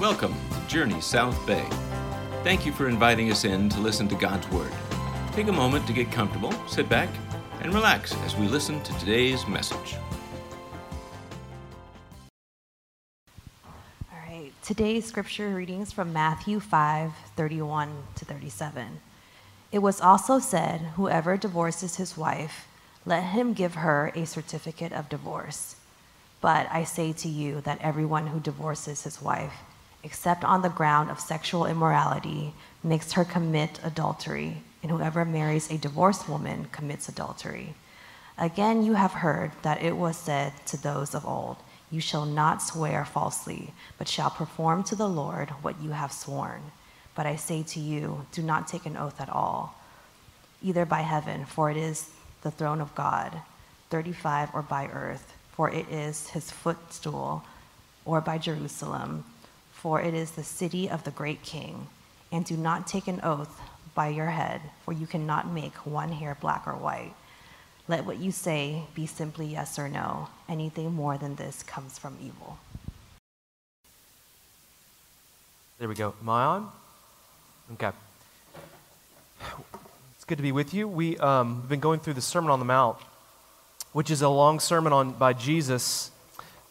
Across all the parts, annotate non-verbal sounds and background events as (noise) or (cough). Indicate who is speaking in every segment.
Speaker 1: Welcome to Journey South Bay. Thank you for inviting us in to listen to God's Word. Take a moment to get comfortable, sit back, and relax as we listen to today's message.
Speaker 2: All right, today's scripture readings from Matthew 5 31 to 37. It was also said, Whoever divorces his wife, let him give her a certificate of divorce. But I say to you that everyone who divorces his wife, except on the ground of sexual immorality, makes her commit adultery, and whoever marries a divorced woman commits adultery. Again, you have heard that it was said to those of old, You shall not swear falsely, but shall perform to the Lord what you have sworn. But I say to you, do not take an oath at all, either by heaven, for it is the throne of God, 35, or by earth, for it is his footstool, or by Jerusalem, for it is the city of the great king. And do not take an oath by your head, for you cannot make one hair black or white. Let what you say be simply yes or no. Anything more than this comes from evil.
Speaker 3: There we go. Am I on? Okay. It's good to be with you. We've um, been going through the Sermon on the Mount, which is a long sermon on, by Jesus,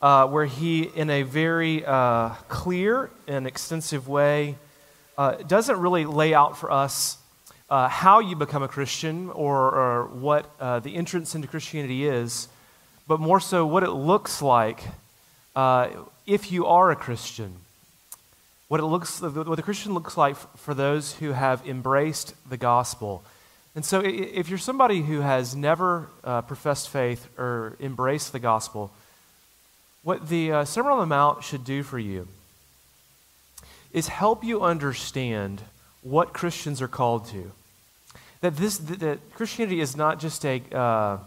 Speaker 3: uh, where he, in a very uh, clear and extensive way, uh, doesn't really lay out for us uh, how you become a Christian or, or what uh, the entrance into Christianity is, but more so what it looks like uh, if you are a Christian. What it looks what the christian looks like for those who have embraced the gospel. And so if you're somebody who has never professed faith or embraced the gospel what the uh, sermon on the mount should do for you is help you understand what christians are called to. That this that christianity is not just a, uh,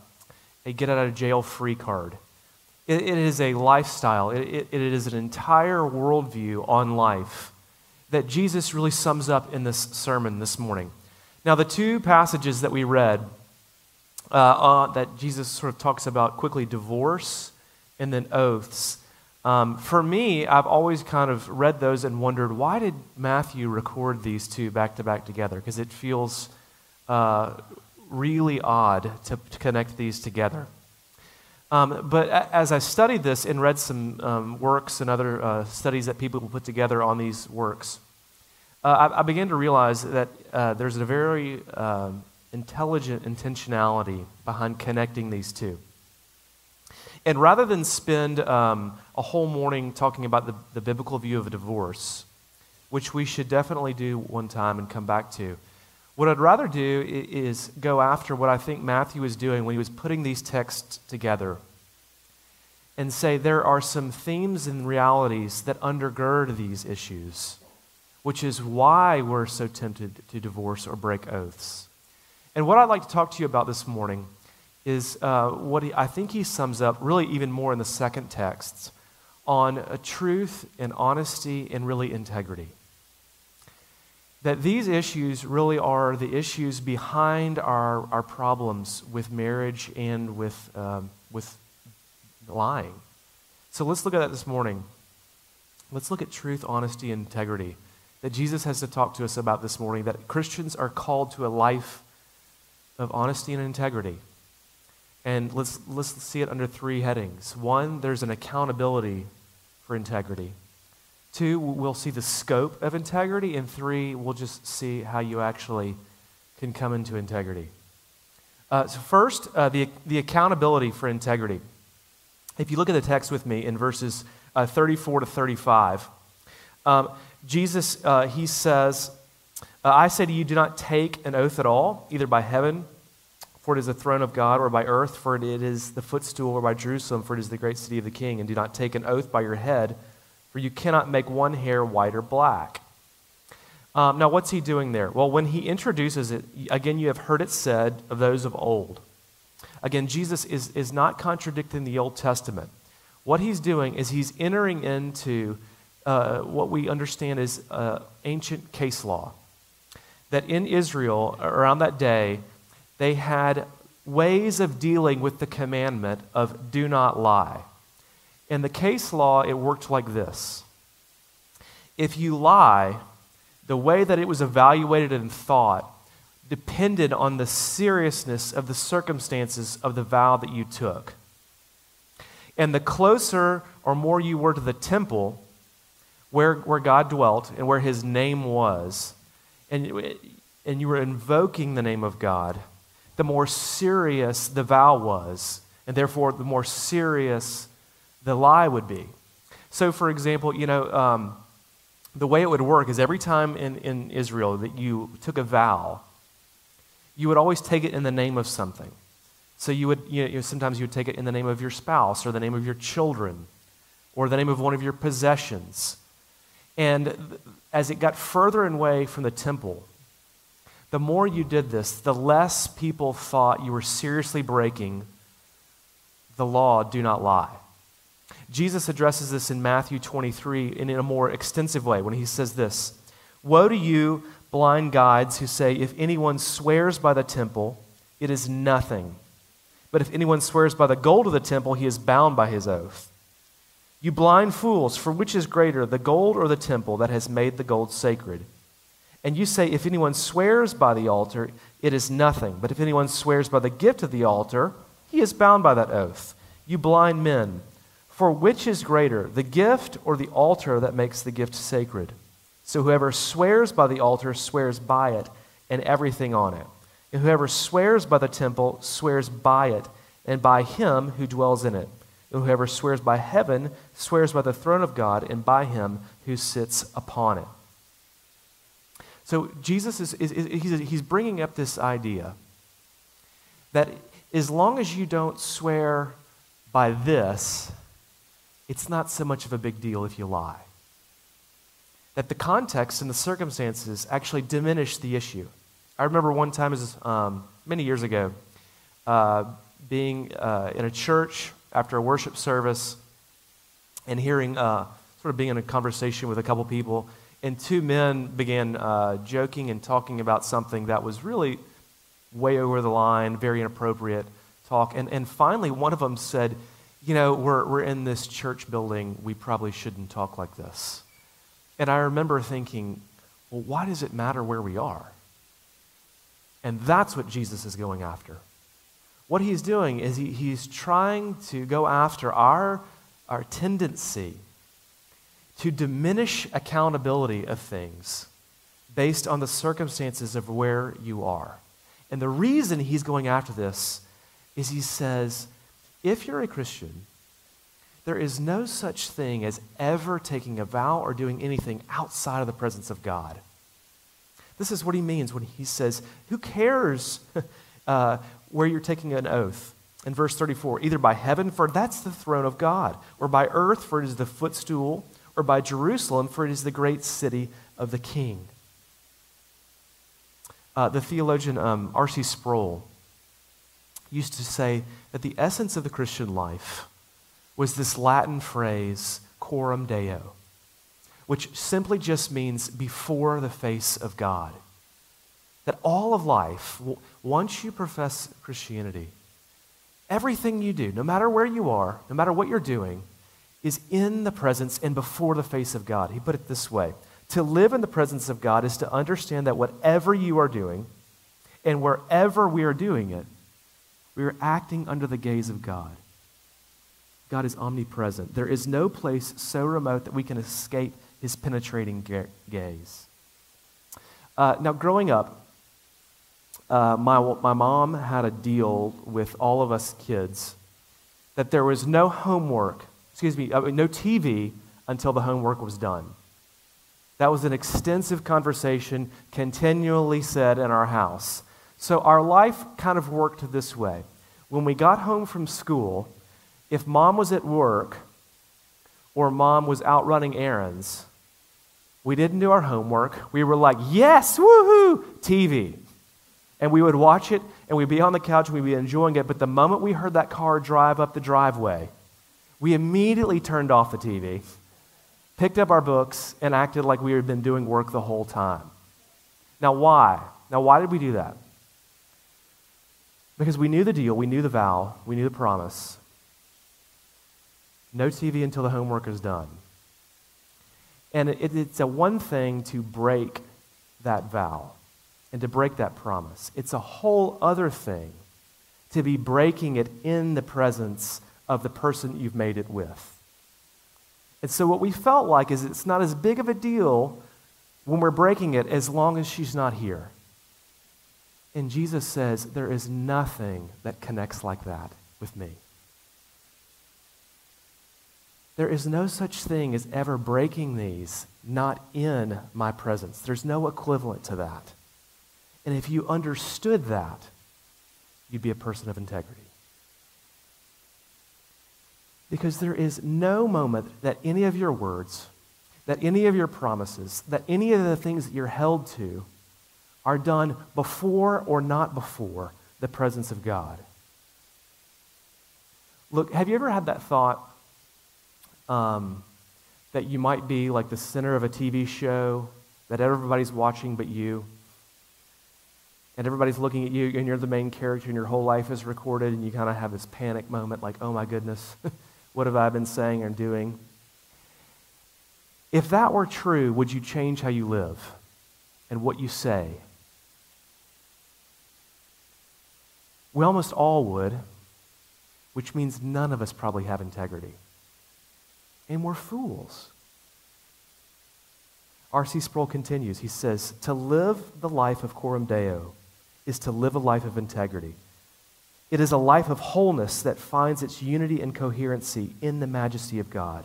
Speaker 3: a get out of jail free card. It, it is a lifestyle, it, it, it is an entire worldview on life that Jesus really sums up in this sermon this morning. Now, the two passages that we read uh, uh, that Jesus sort of talks about quickly divorce and then oaths. Um, for me, I've always kind of read those and wondered why did Matthew record these two back to back together? Because it feels uh, really odd to, to connect these together. Um, but as I studied this and read some um, works and other uh, studies that people put together on these works, uh, I, I, began to realize that uh, there's a very um, intelligent intentionality behind connecting these two. And rather than spend um, a whole morning talking about the, the biblical view of a divorce, which we should definitely do one time and come back to, what I'd rather do is go after what I think Matthew was doing when he was putting these texts together and say there are some themes and realities that undergird these issues, which is why we're so tempted to divorce or break oaths. And what I'd like to talk to you about this morning is uh, what he, I think he sums up really even more in the second text on truth and honesty and really integrity that these issues really are the issues behind our, our problems with marriage and with, um, with lying. So let's look at that this morning. Let's look at truth, honesty, and integrity that Jesus has to talk to us about this morning, that Christians are called to a life of honesty and integrity. And let's, let's see it under three headings. One, there's an accountability for integrity. Two, we'll see the scope of integrity. And three, we'll just see how you actually can come into integrity. Uh, so, first, uh, the, the accountability for integrity. If you look at the text with me in verses uh, 34 to 35, um, Jesus, uh, he says, uh, I say to you, do not take an oath at all, either by heaven, for it is the throne of God, or by earth, for it is the footstool, or by Jerusalem, for it is the great city of the king. And do not take an oath by your head for you cannot make one hair white or black. Um, now, what's he doing there? Well, when he introduces it, again, you have heard it said of those of old. Again, Jesus is, is not contradicting the Old Testament. What he's doing is he's entering into uh, what we understand as uh, ancient case law. That in Israel, around that day, they had ways of dealing with the commandment of do not lie. In the case law, it worked like this If you lie, the way that it was evaluated and thought depended on the seriousness of the circumstances of the vow that you took. And the closer or more you were to the temple where, where God dwelt and where his name was, and, and you were invoking the name of God, the more serious the vow was, and therefore the more serious the lie would be. So, for example, you know, um, the way it would work is every time in, in Israel that you took a vow, you would always take it in the name of something. So you would, you know, sometimes you would take it in the name of your spouse or the name of your children or the name of one of your possessions. And as it got further away from the temple, the more you did this, the less people thought you were seriously breaking the law, do not lie. Jesus addresses this in Matthew 23 in a more extensive way when he says this Woe to you, blind guides, who say, If anyone swears by the temple, it is nothing. But if anyone swears by the gold of the temple, he is bound by his oath. You blind fools, for which is greater, the gold or the temple that has made the gold sacred? And you say, If anyone swears by the altar, it is nothing. But if anyone swears by the gift of the altar, he is bound by that oath. You blind men. For which is greater, the gift or the altar that makes the gift sacred? So whoever swears by the altar swears by it and everything on it. And whoever swears by the temple swears by it and by him who dwells in it. And whoever swears by heaven swears by the throne of God and by him who sits upon it. So Jesus is, is, is he's, he's bringing up this idea that as long as you don't swear by this, it's not so much of a big deal if you lie. That the context and the circumstances actually diminish the issue. I remember one time, was, um, many years ago, uh, being uh, in a church after a worship service and hearing, uh, sort of being in a conversation with a couple people, and two men began uh, joking and talking about something that was really way over the line, very inappropriate talk. And, and finally, one of them said, you know, we're, we're in this church building. We probably shouldn't talk like this. And I remember thinking, well, why does it matter where we are? And that's what Jesus is going after. What he's doing is he, he's trying to go after our, our tendency to diminish accountability of things based on the circumstances of where you are. And the reason he's going after this is he says, if you're a Christian, there is no such thing as ever taking a vow or doing anything outside of the presence of God. This is what he means when he says, Who cares (laughs) uh, where you're taking an oath? In verse 34, either by heaven, for that's the throne of God, or by earth, for it is the footstool, or by Jerusalem, for it is the great city of the king. Uh, the theologian um, R.C. Sproul used to say that the essence of the Christian life was this Latin phrase, coram deo, which simply just means before the face of God. That all of life, once you profess Christianity, everything you do, no matter where you are, no matter what you're doing, is in the presence and before the face of God. He put it this way To live in the presence of God is to understand that whatever you are doing and wherever we are doing it, we are acting under the gaze of God. God is omnipresent. There is no place so remote that we can escape his penetrating gaze. Uh, now, growing up, uh, my, my mom had a deal with all of us kids that there was no homework, excuse me, uh, no TV until the homework was done. That was an extensive conversation continually said in our house. So our life kind of worked this way. When we got home from school, if mom was at work or mom was out running errands, we didn't do our homework. We were like, yes, woohoo, TV. And we would watch it and we'd be on the couch and we'd be enjoying it. But the moment we heard that car drive up the driveway, we immediately turned off the TV, picked up our books, and acted like we had been doing work the whole time. Now, why? Now, why did we do that? Because we knew the deal, we knew the vow, we knew the promise. No TV until the homework is done. And it, it's a one thing to break that vow and to break that promise. It's a whole other thing to be breaking it in the presence of the person you've made it with. And so, what we felt like is it's not as big of a deal when we're breaking it as long as she's not here. And Jesus says, There is nothing that connects like that with me. There is no such thing as ever breaking these not in my presence. There's no equivalent to that. And if you understood that, you'd be a person of integrity. Because there is no moment that any of your words, that any of your promises, that any of the things that you're held to are done before or not before the presence of God. Look, have you ever had that thought um, that you might be like the center of a TV show that everybody's watching but you? And everybody's looking at you, and you're the main character, and your whole life is recorded, and you kind of have this panic moment like, oh my goodness, (laughs) what have I been saying and doing? If that were true, would you change how you live and what you say? We almost all would, which means none of us probably have integrity and we're fools. R.C. Sproul continues. He says, To live the life of Coram Deo is to live a life of integrity. It is a life of wholeness that finds its unity and coherency in the majesty of God.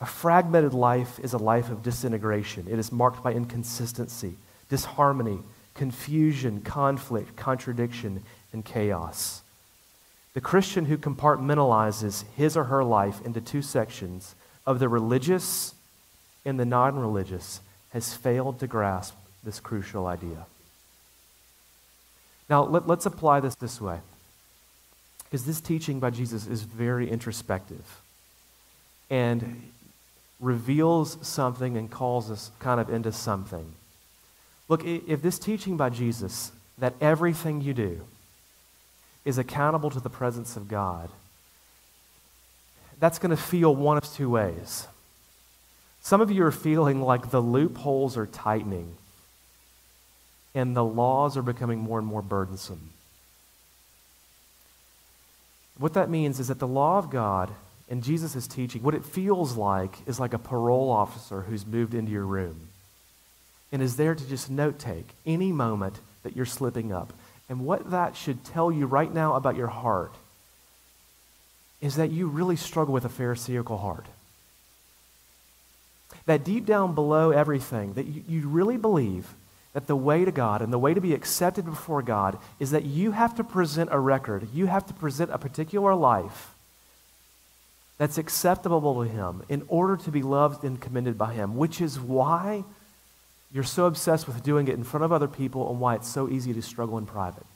Speaker 3: A fragmented life is a life of disintegration. It is marked by inconsistency, disharmony, confusion, conflict, contradiction, and chaos. The Christian who compartmentalizes his or her life into two sections of the religious and the non religious has failed to grasp this crucial idea. Now, let, us apply this this way. Because this teaching by Jesus is very introspective and reveals something and calls us kind of into something. Look, if this teaching by Jesus, that everything you do, is accountable to the presence of God, that's going to feel one of two ways. Some of you are feeling like the loopholes are tightening and the laws are becoming more and more burdensome. What that means is that the law of God and Jesus' teaching, what it feels like is like a parole officer who's moved into your room and is there to just note take any moment that you're slipping up. And what that should tell you right now about your heart is that you really struggle with a Pharisaical heart. That deep down below everything, that you, you really believe that the way to God and the way to be accepted before God is that you have to present a record, you have to present a particular life that's acceptable to Him in order to be loved and commended by Him, which is why you're so obsessed with doing it in front of other people and why it's so easy to struggle in private.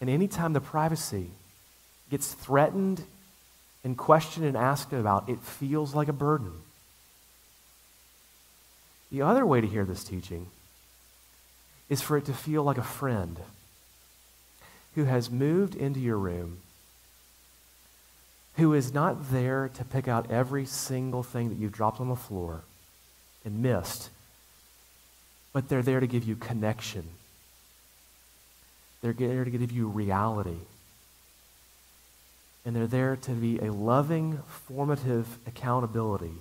Speaker 3: And anytime the privacy gets threatened and questioned and asked about, it feels like a burden. The other way to hear this teaching is for it to feel like a friend who has moved into your room, who is not there to pick out every single thing that you've dropped on the floor and missed, but they're there to give you connection. They're there to give you reality. And they're there to be a loving, formative accountability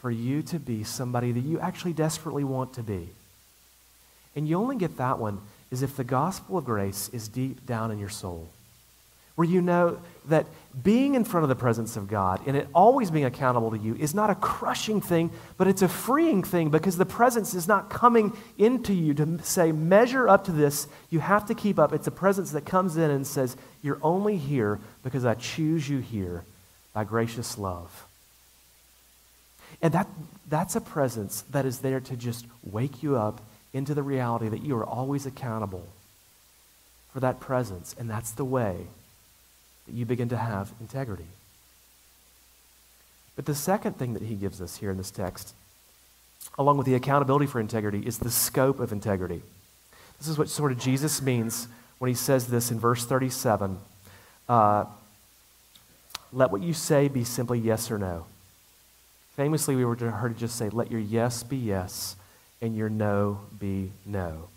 Speaker 3: for you to be somebody that you actually desperately want to be. And you only get that one is if the gospel of grace is deep down in your soul where you know that being in front of the presence of God and it always being accountable to you is not a crushing thing, but it's a freeing thing because the presence is not coming into you to say, measure up to this. You have to keep up. It's a presence that comes in and says, You're only here because I choose you here by gracious love. And that, that's a presence that is there to just wake you up into the reality that you are always accountable for that presence. And that's the way that you begin to have integrity. But the second thing that he gives us here in this text, along with the accountability for integrity, is the scope of integrity. This is what sort of Jesus means when he says this in verse 37 uh, Let what you say be simply yes or no. Famously, we were heard to just say, let your yes be yes and your no be no.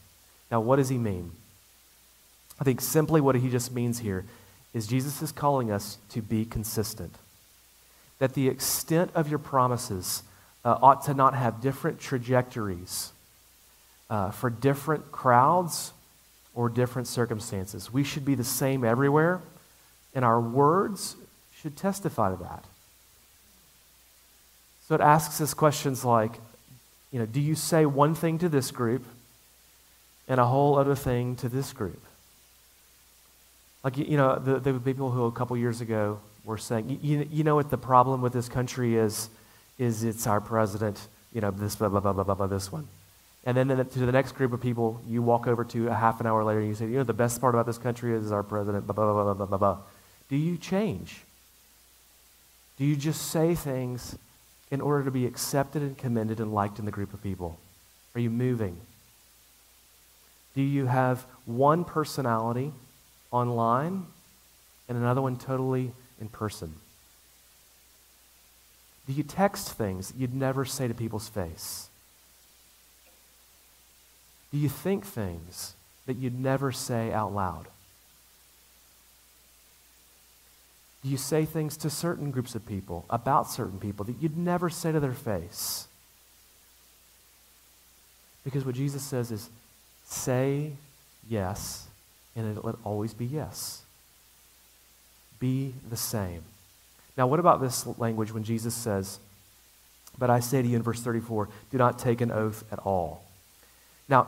Speaker 3: Now, what does he mean? I think simply what he just means here is Jesus is calling us to be consistent. That the extent of your promises uh, ought to not have different trajectories uh, for different crowds or different circumstances. We should be the same everywhere, and our words should testify to that. So it asks us questions like, you know, do you say one thing to this group and a whole other thing to this group? Like, you know, the, the people who a couple years ago were saying, you, you know what the problem with this country is? Is it's our president, you know, this, blah, blah, blah, blah, blah, blah this one. And then to the next group of people, you walk over to a half an hour later and you say, you know, the best part about this country is our president, blah, blah, blah, blah, blah, blah, blah. Do you change? Do you just say things in order to be accepted and commended and liked in the group of people? Are you moving? Do you have one personality online and another one totally in person? Do you text things you'd never say to people's face? Do you think things that you'd never say out loud? Do you say things to certain groups of people, about certain people, that you'd never say to their face? Because what Jesus says is say yes and it'll always be yes. Be the same. Now, what about this language when Jesus says, But I say to you in verse 34, do not take an oath at all? Now,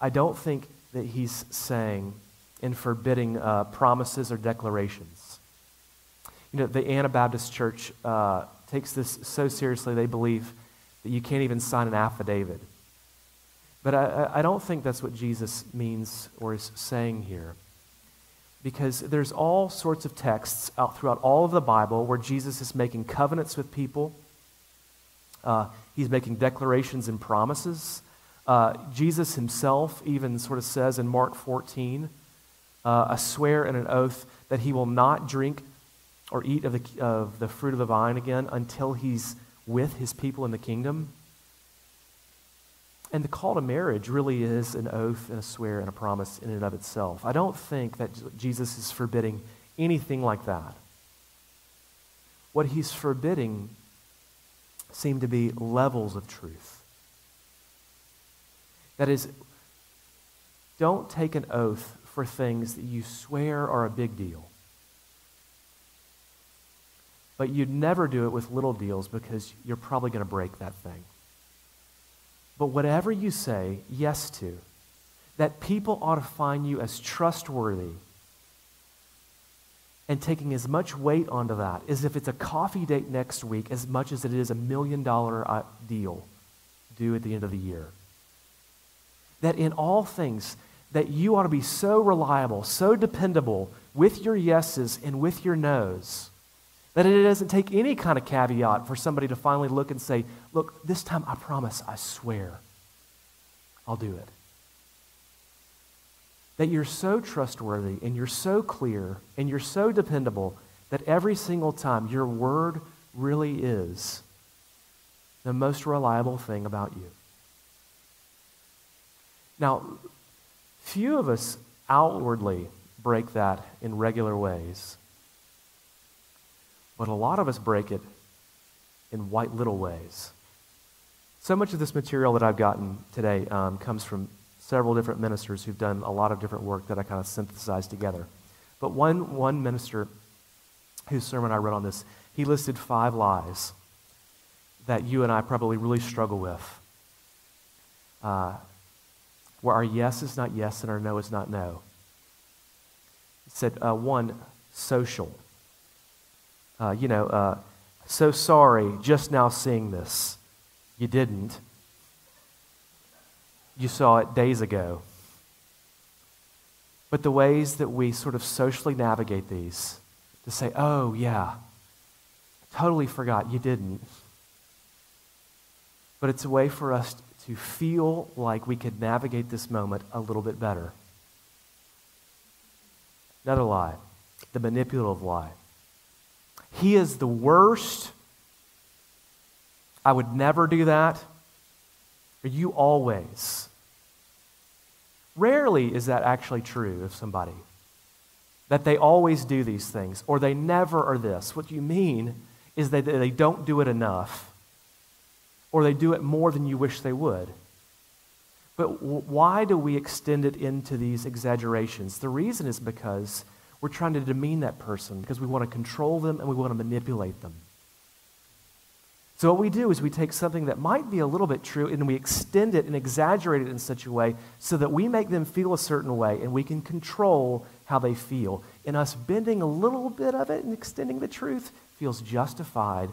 Speaker 3: I don't think that he's saying in forbidding uh, promises or declarations. You know, the Anabaptist Church uh, takes this so seriously, they believe that you can't even sign an affidavit. But I, I don't think that's what Jesus means or is saying here. Because there's all sorts of texts out throughout all of the Bible where Jesus is making covenants with people. Uh, he's making declarations and promises. Uh, Jesus himself even sort of says in Mark 14 uh, a swear and an oath that he will not drink or eat of the, of the fruit of the vine again until he's with his people in the kingdom. And the call to marriage really is an oath and a swear and a promise in and of itself. I don't think that Jesus is forbidding anything like that. What he's forbidding seem to be levels of truth. That is, don't take an oath for things that you swear are a big deal. But you'd never do it with little deals because you're probably going to break that thing. But whatever you say yes to, that people ought to find you as trustworthy and taking as much weight onto that as if it's a coffee date next week as much as it is a million dollar uh, deal due at the end of the year. That in all things, that you ought to be so reliable, so dependable with your yeses and with your nos that it doesn't take any kind of caveat for somebody to finally look and say, Look, this time I promise, I swear, I'll do it. That you're so trustworthy and you're so clear and you're so dependable that every single time your word really is the most reliable thing about you. Now, few of us outwardly break that in regular ways. But a lot of us break it in white little ways. So much of this material that I've gotten today um, comes from several different ministers who've done a lot of different work that I kind of synthesized together. But one, one minister whose sermon I read on this, he listed five lies that you and I probably really struggle with. Uh, where our yes is not yes and our no is not no. He said, uh, one, social uh, you know, uh, so sorry, just now seeing this. You didn't. You saw it days ago. But the ways that we sort of socially navigate these, to say, oh, yeah, totally forgot, you didn't. But it's a way for us to feel like we could navigate this moment a little bit better. Another lie, the manipulative lie. He is the worst I would never do that? Are you always? Rarely is that actually true of somebody. That they always do these things, or they never are this. What you mean is that they don't do it enough, or they do it more than you wish they would. But why do we extend it into these exaggerations? The reason is because we're trying to demean that person, because we want to control them and we want to manipulate them. So, what we do is we take something that might be a little bit true and we extend it and exaggerate it in such a way so that we make them feel a certain way and we can control how they feel. And us bending a little bit of it and extending the truth feels justified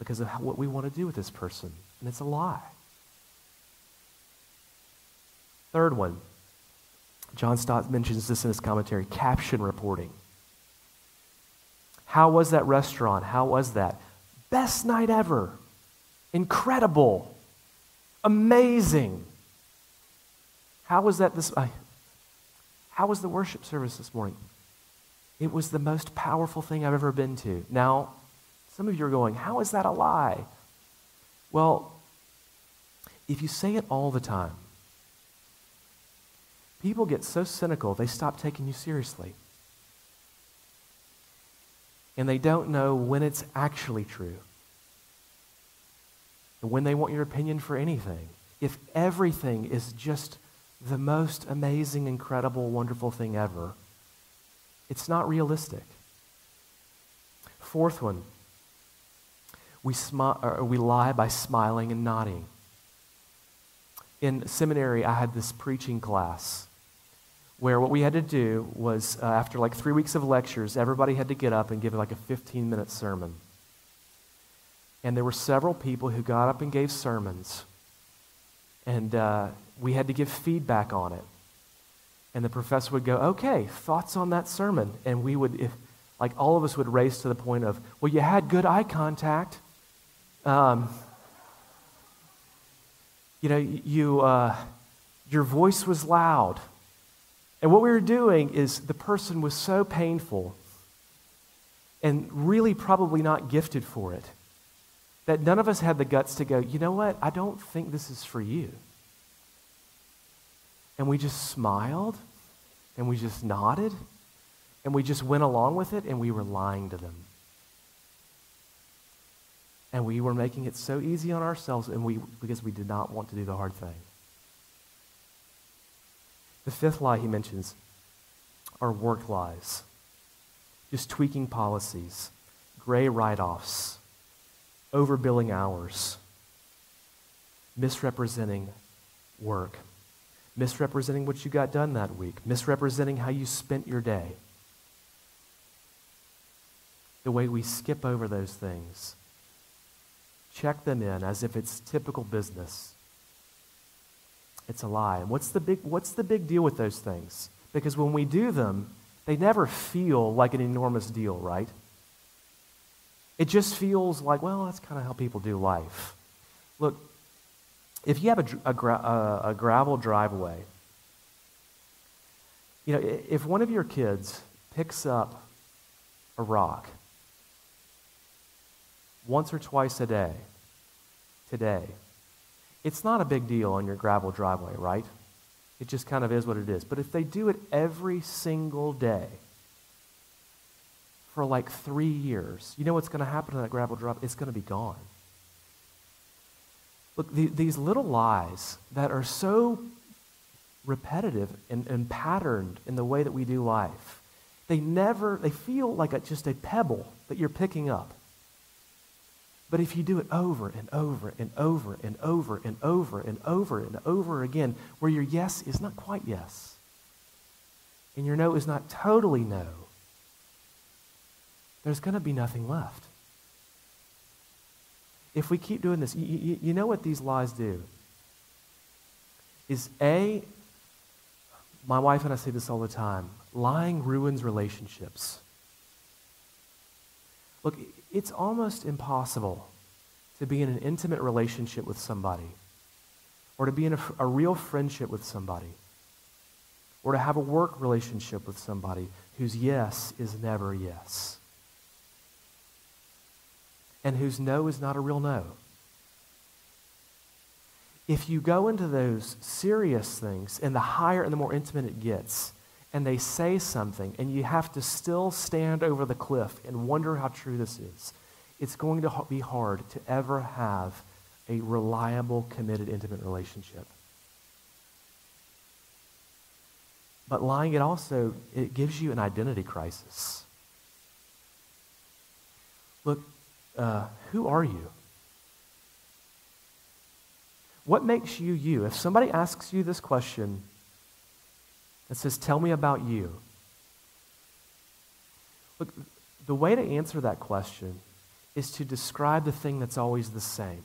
Speaker 3: because of what we want to do with this person. And it's a lie. Third one, John Stott mentions this in his commentary caption reporting. How was that restaurant? How was that? Best night ever. Incredible. Amazing. How was that this How was the worship service this morning? It was the most powerful thing I've ever been to. Now, some of you are going, How is that a lie? Well, if you say it all the time, people get so cynical they stop taking you seriously and they don't know when it's actually true and when they want your opinion for anything. If everything is just the most amazing, incredible, wonderful thing ever, it's not realistic. Fourth one, we, smi- we lie by smiling and nodding. In seminary, I had this preaching class where what we had to do was, uh, after like three weeks of lectures, everybody had to get up and give like a 15 minute sermon. And there were several people who got up and gave sermons. And uh, we had to give feedback on it. And the professor would go, okay, thoughts on that sermon? And we would, if, like all of us would race to the point of, well, you had good eye contact. Um, you know, you, uh, your voice was loud. And what we were doing is the person was so painful and really probably not gifted for it that none of us had the guts to go, you know what? I don't think this is for you. And we just smiled and we just nodded and we just went along with it and we were lying to them. And we were making it so easy on ourselves and we, because we did not want to do the hard thing. The fifth lie he mentions are work lies, just tweaking policies, gray write offs, overbilling hours, misrepresenting work, misrepresenting what you got done that week, misrepresenting how you spent your day. The way we skip over those things, check them in as if it's typical business it's a lie. What's the big, what's the big deal with those things? Because when we do them, they never feel like an enormous deal, right? It just feels like, well, that's kind of how people do life. Look, if you have a, a, a, gravel driveway, you know, if one of your kids picks up a rock once or twice a day, today, it's not a big deal on your gravel driveway, right? It just kind of is what it is. But if they do it every single day for like three years, you know what's going to happen to that gravel driveway? It's going to be gone. Look, the, these little lies that are so repetitive and, and patterned in the way that we do life, they never, they feel like a, just a pebble that you're picking up. But if you do it over and over and over and over and over and over and over again, where your yes is not quite yes, and your no is not totally no, there's going to be nothing left. If we keep doing this, you, you, you know what these lies do? Is A, my wife and I say this all the time lying ruins relationships. Look, it's almost impossible to be in an intimate relationship with somebody, or to be in a, a, real friendship with somebody, or to have a work relationship with somebody whose yes is never yes, and whose no is not a real no. if you go into those serious things, and the higher and the more intimate it gets, and they say something, and you have to still stand over the cliff and wonder how true this is, it's going to be hard to ever have a reliable, committed, intimate relationship. But lying, it also it gives you an identity crisis. Look, uh, who are you? What makes you you? If somebody asks you this question and says, Tell me about you, look, the way to answer that question is to describe the thing that's always the same.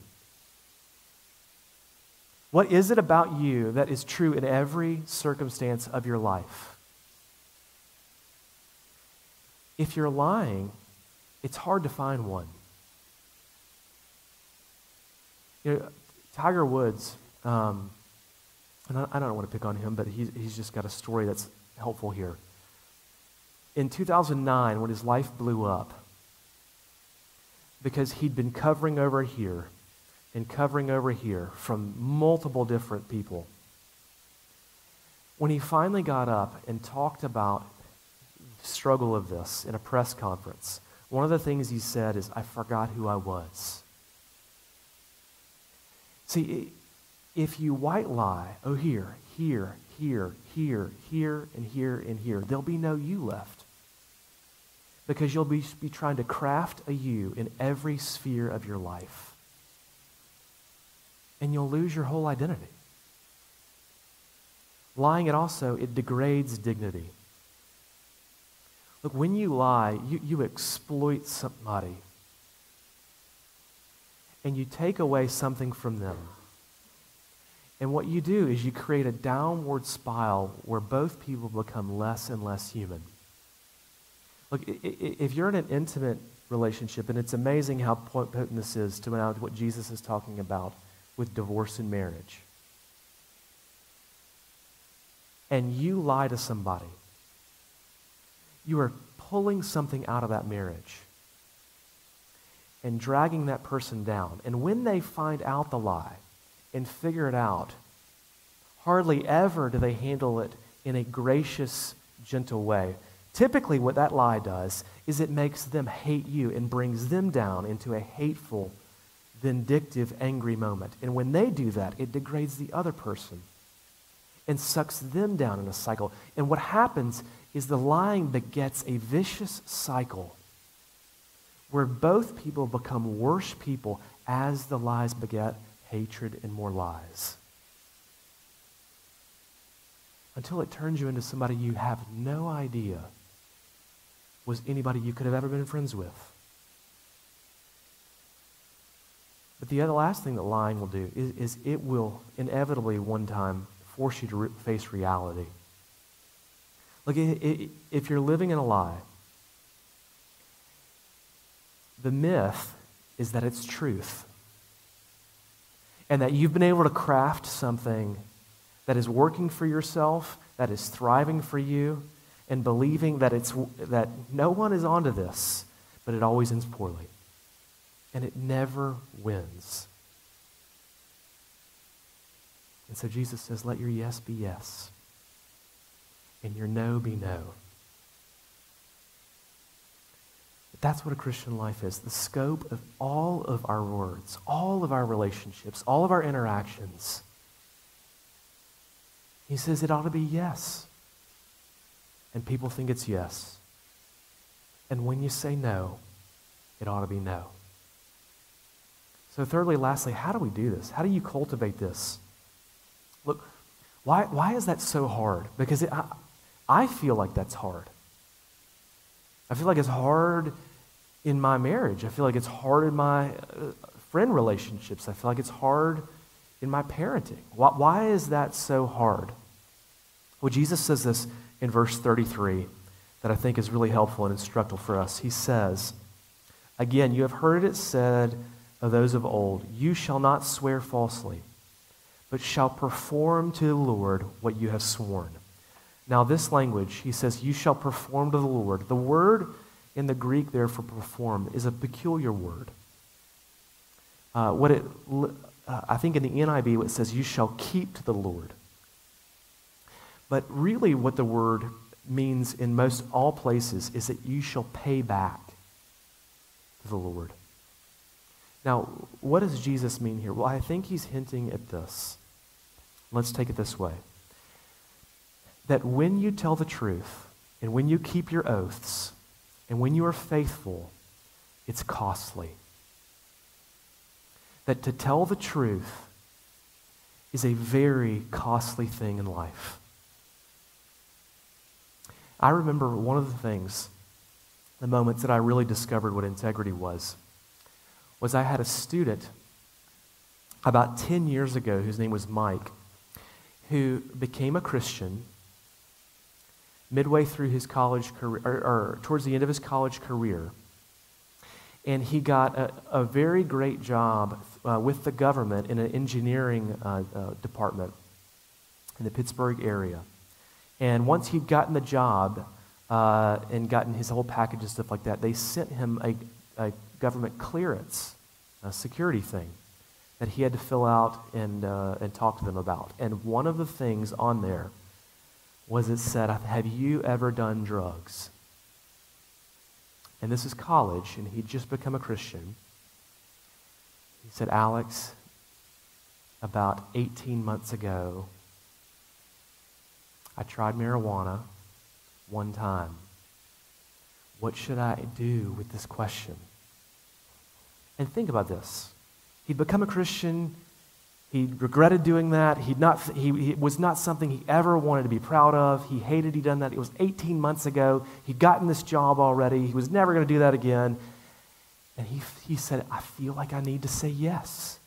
Speaker 3: What is it about you that is true in every circumstance of your life? If you're lying, it's hard to find one. You know, Tiger Woods, um, and I, I, don't want to pick on him, but he, he's just got a story that's helpful here. In 2009, when his life blew up, because he'd been covering over here and covering over here from multiple different people. When he finally got up and talked about the struggle of this in a press conference, one of the things he said is, I forgot who I was. See, if you white lie, oh, here, here, here, here, here, and here, and here, there'll be no you left because you'll be, be trying to craft a you in every sphere of your life. And you'll lose your whole identity. Lying, it also, it degrades dignity. Look, when you lie, you, you exploit somebody. And you take away something from them. And what you do is you create a downward spiral where both people become less and less human. Look, if you're in an intimate relationship, and it's amazing how potent this is to what Jesus is talking about with divorce and marriage, and you lie to somebody, you are pulling something out of that marriage and dragging that person down. And when they find out the lie and figure it out, hardly ever do they handle it in a gracious, gentle way. Typically, what that lie does is it makes them hate you and brings them down into a hateful, vindictive, angry moment. And when they do that, it degrades the other person and sucks them down in a cycle. And what happens is the lying begets a vicious cycle where both people become worse people as the lies beget hatred and more lies until it turns you into somebody you have no idea was anybody you could have ever been friends with. But the other last thing that lying will do is, is it will inevitably one time force you to re- face reality. Look, it, it, if you're living in a lie, the myth is that it's truth. And that you've been able to craft something that is working for yourself, that is thriving for you, and believing that, it's, that no one is onto this, but it always ends poorly. And it never wins. And so Jesus says, let your yes be yes, and your no be no. But that's what a Christian life is the scope of all of our words, all of our relationships, all of our interactions. He says it ought to be yes and people think it's yes. And when you say no, it ought to be no. So, thirdly, lastly, how do we do this? How do you cultivate this? Look, why, why is that so hard? Because it, I, I feel like that's hard. I feel like it's hard in my marriage. I feel like it's hard in my uh, friend relationships. I feel like it's hard in my parenting. Why, why is that so hard? Well, Jesus says this in verse 33 that I think is really helpful and instructive for us. He says, Again, you have heard it said of those of old, You shall not swear falsely, but shall perform to the Lord what you have sworn. Now, this language, he says, You shall perform to the Lord. The word in the Greek there for perform is a peculiar word. Uh, what it uh, I think in the NIV it says, You shall keep to the Lord. But really, what the word means in most all places is that you shall pay back to the Lord. Now, what does Jesus mean here? Well, I think he's hinting at this. Let's take it this way that when you tell the truth, and when you keep your oaths, and when you are faithful, it's costly. That to tell the truth is a very costly thing in life. I remember one of the things, the moments that I really discovered what integrity was, was I had a student about 10 years ago whose name was Mike, who became a Christian midway through his college career, or, or towards the end of his college career. And he got a, a very great job uh, with the government in an engineering uh, uh, department in the Pittsburgh area. And once he'd gotten the job uh, and gotten his whole package and stuff like that, they sent him a, a government clearance, a security thing that he had to fill out and, uh, and talk to them about. And one of the things on there was it said, Have you ever done drugs? And this is college, and he'd just become a Christian. He said, Alex, about 18 months ago, I tried marijuana one time. What should I do with this question? And think about this. He'd become a Christian. He regretted doing that. He'd not, he, it was not something he ever wanted to be proud of. He hated he'd done that. It was 18 months ago. He'd gotten this job already. He was never going to do that again. And he, he said, I feel like I need to say yes.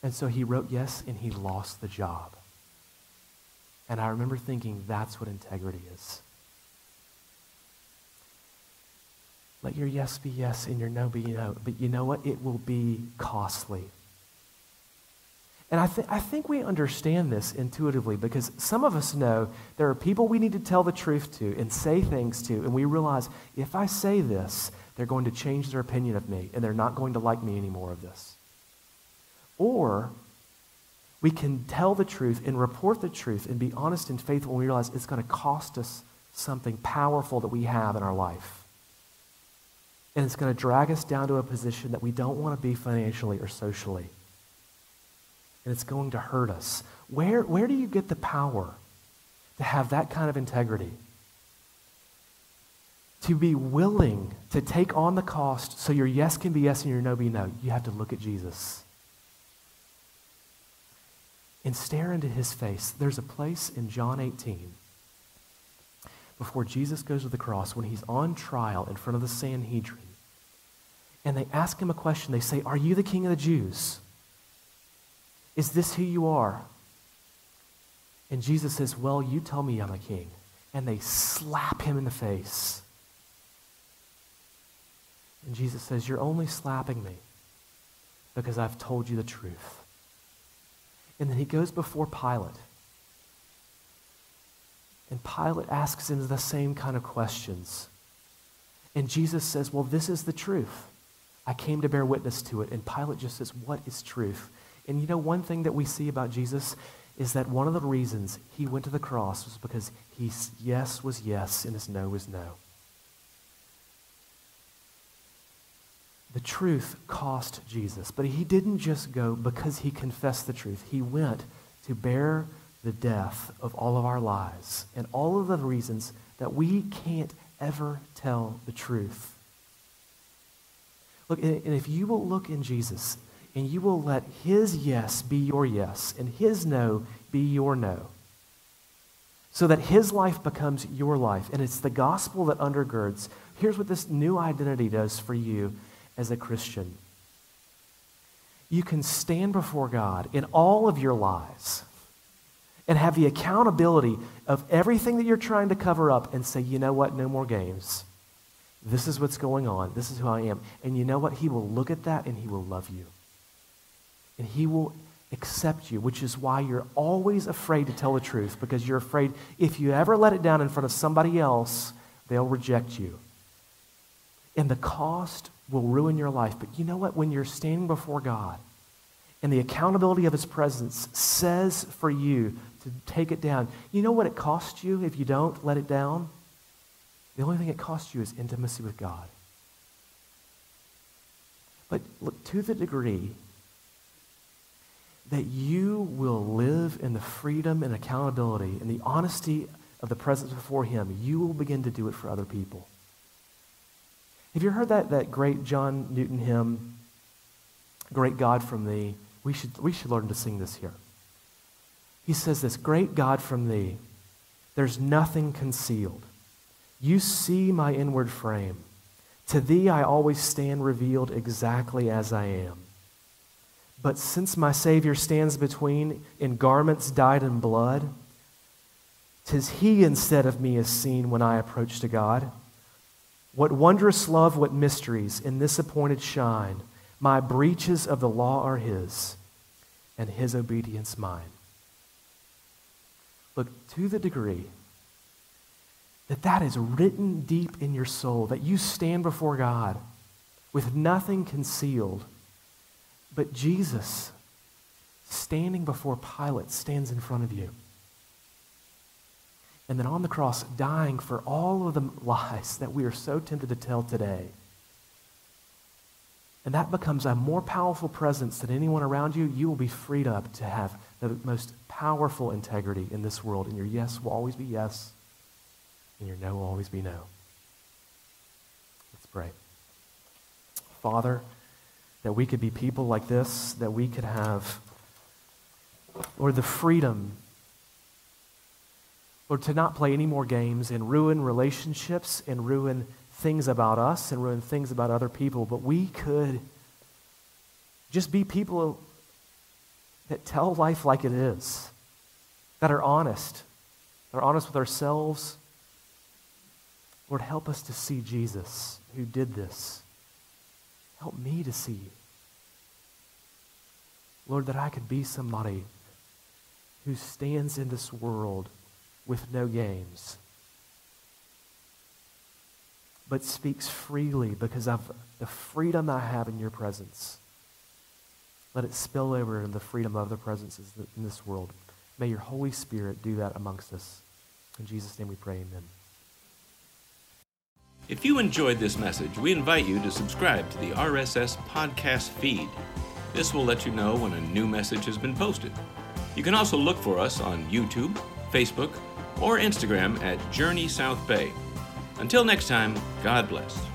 Speaker 3: And so he wrote yes, and he lost the job. And I remember thinking, that's what integrity is. Let your yes be yes and your no be no. But you know what? It will be costly. And I, th- I think we understand this intuitively because some of us know there are people we need to tell the truth to and say things to, and we realize if I say this, they're going to change their opinion of me and they're not going to like me anymore of this. Or we can tell the truth and report the truth and be honest and faithful when we realize it's going to cost us something powerful that we have in our life. And it's going to drag us down to a position that we don't want to be financially or socially and it's going to hurt us. Where, where do you get the power to have that kind of integrity? To be willing to take on the cost so your yes can be yes and your no be no, you have to look at Jesus and stare into his face. There's a place in John 18 before Jesus goes to the cross when he's on trial in front of the Sanhedrin. And they ask him a question. They say, Are you the king of the Jews? Is this who you are? And Jesus says, Well, you tell me I'm a king. And they slap him in the face. And Jesus says, You're only slapping me because I've told you the truth. And then he goes before Pilate. And Pilate asks him the same kind of questions. And Jesus says, Well, this is the truth. I came to bear witness to it. And Pilate just says, What is truth? And you know, one thing that we see about Jesus is that one of the reasons he went to the cross was because his yes was yes and his no was no. The truth cost Jesus, but he didn't just go because he confessed the truth. He went to bear the death of all of our lies and all of the reasons that we can't ever tell the truth. Look, and if you will look in Jesus, and you will let his yes be your yes and his no be your no. So that his life becomes your life. And it's the gospel that undergirds. Here's what this new identity does for you as a Christian you can stand before God in all of your lies and have the accountability of everything that you're trying to cover up and say, you know what, no more games. This is what's going on. This is who I am. And you know what? He will look at that and he will love you and he will accept you, which is why you're always afraid to tell the truth because you're afraid if you ever let it down in front of somebody else, they'll reject you. And the cost will ruin your life. But you know what? When you're standing before God and the accountability of His presence says for you to take it down, you know what it costs you if you don't let it down? The only thing it costs you is intimacy with God. But look, to the degree that you will live in the freedom and accountability and the honesty of the presence before Him, you will begin to do it for other people. Have you heard that, that great John Newton hymn, Great God from Thee? We should, we should learn to sing this here. He says this Great God from Thee, there's nothing concealed. You see my inward frame. To Thee I always stand revealed exactly as I am. But since my Savior stands between in garments dyed in blood, tis He instead of me is seen when I approach to God. What wondrous love, what mysteries in this appointed shine. My breaches of the law are His, and His obedience mine. Look, to the degree that that is written deep in your soul, that you stand before God with nothing concealed, but Jesus, standing before Pilate, stands in front of you. And then on the cross, dying for all of the lies that we are so tempted to tell today. And that becomes a more powerful presence than anyone around you. You will be freed up to have the most powerful integrity in this world. And your yes will always be yes, and your no will always be no. Let's pray. Father, that we could be people like this, that we could have, Lord, the freedom, Lord, to not play any more games and ruin relationships and ruin things about us and ruin things about other people, but we could just be people that tell life like it is, that are honest, that are honest with ourselves. Lord, help us to see Jesus who did this. Help me to see. Lord, that I could be somebody who stands in this world with no games, but speaks freely because of the freedom I have in your presence. Let it spill over into the freedom of the presences in this world. May your Holy Spirit do that amongst us. In Jesus' name we pray, amen.
Speaker 1: If you enjoyed this message, we invite you to subscribe to the RSS podcast feed. This will let you know when a new message has been posted. You can also look for us on YouTube, Facebook, or Instagram at Journey South Bay. Until next time, God bless.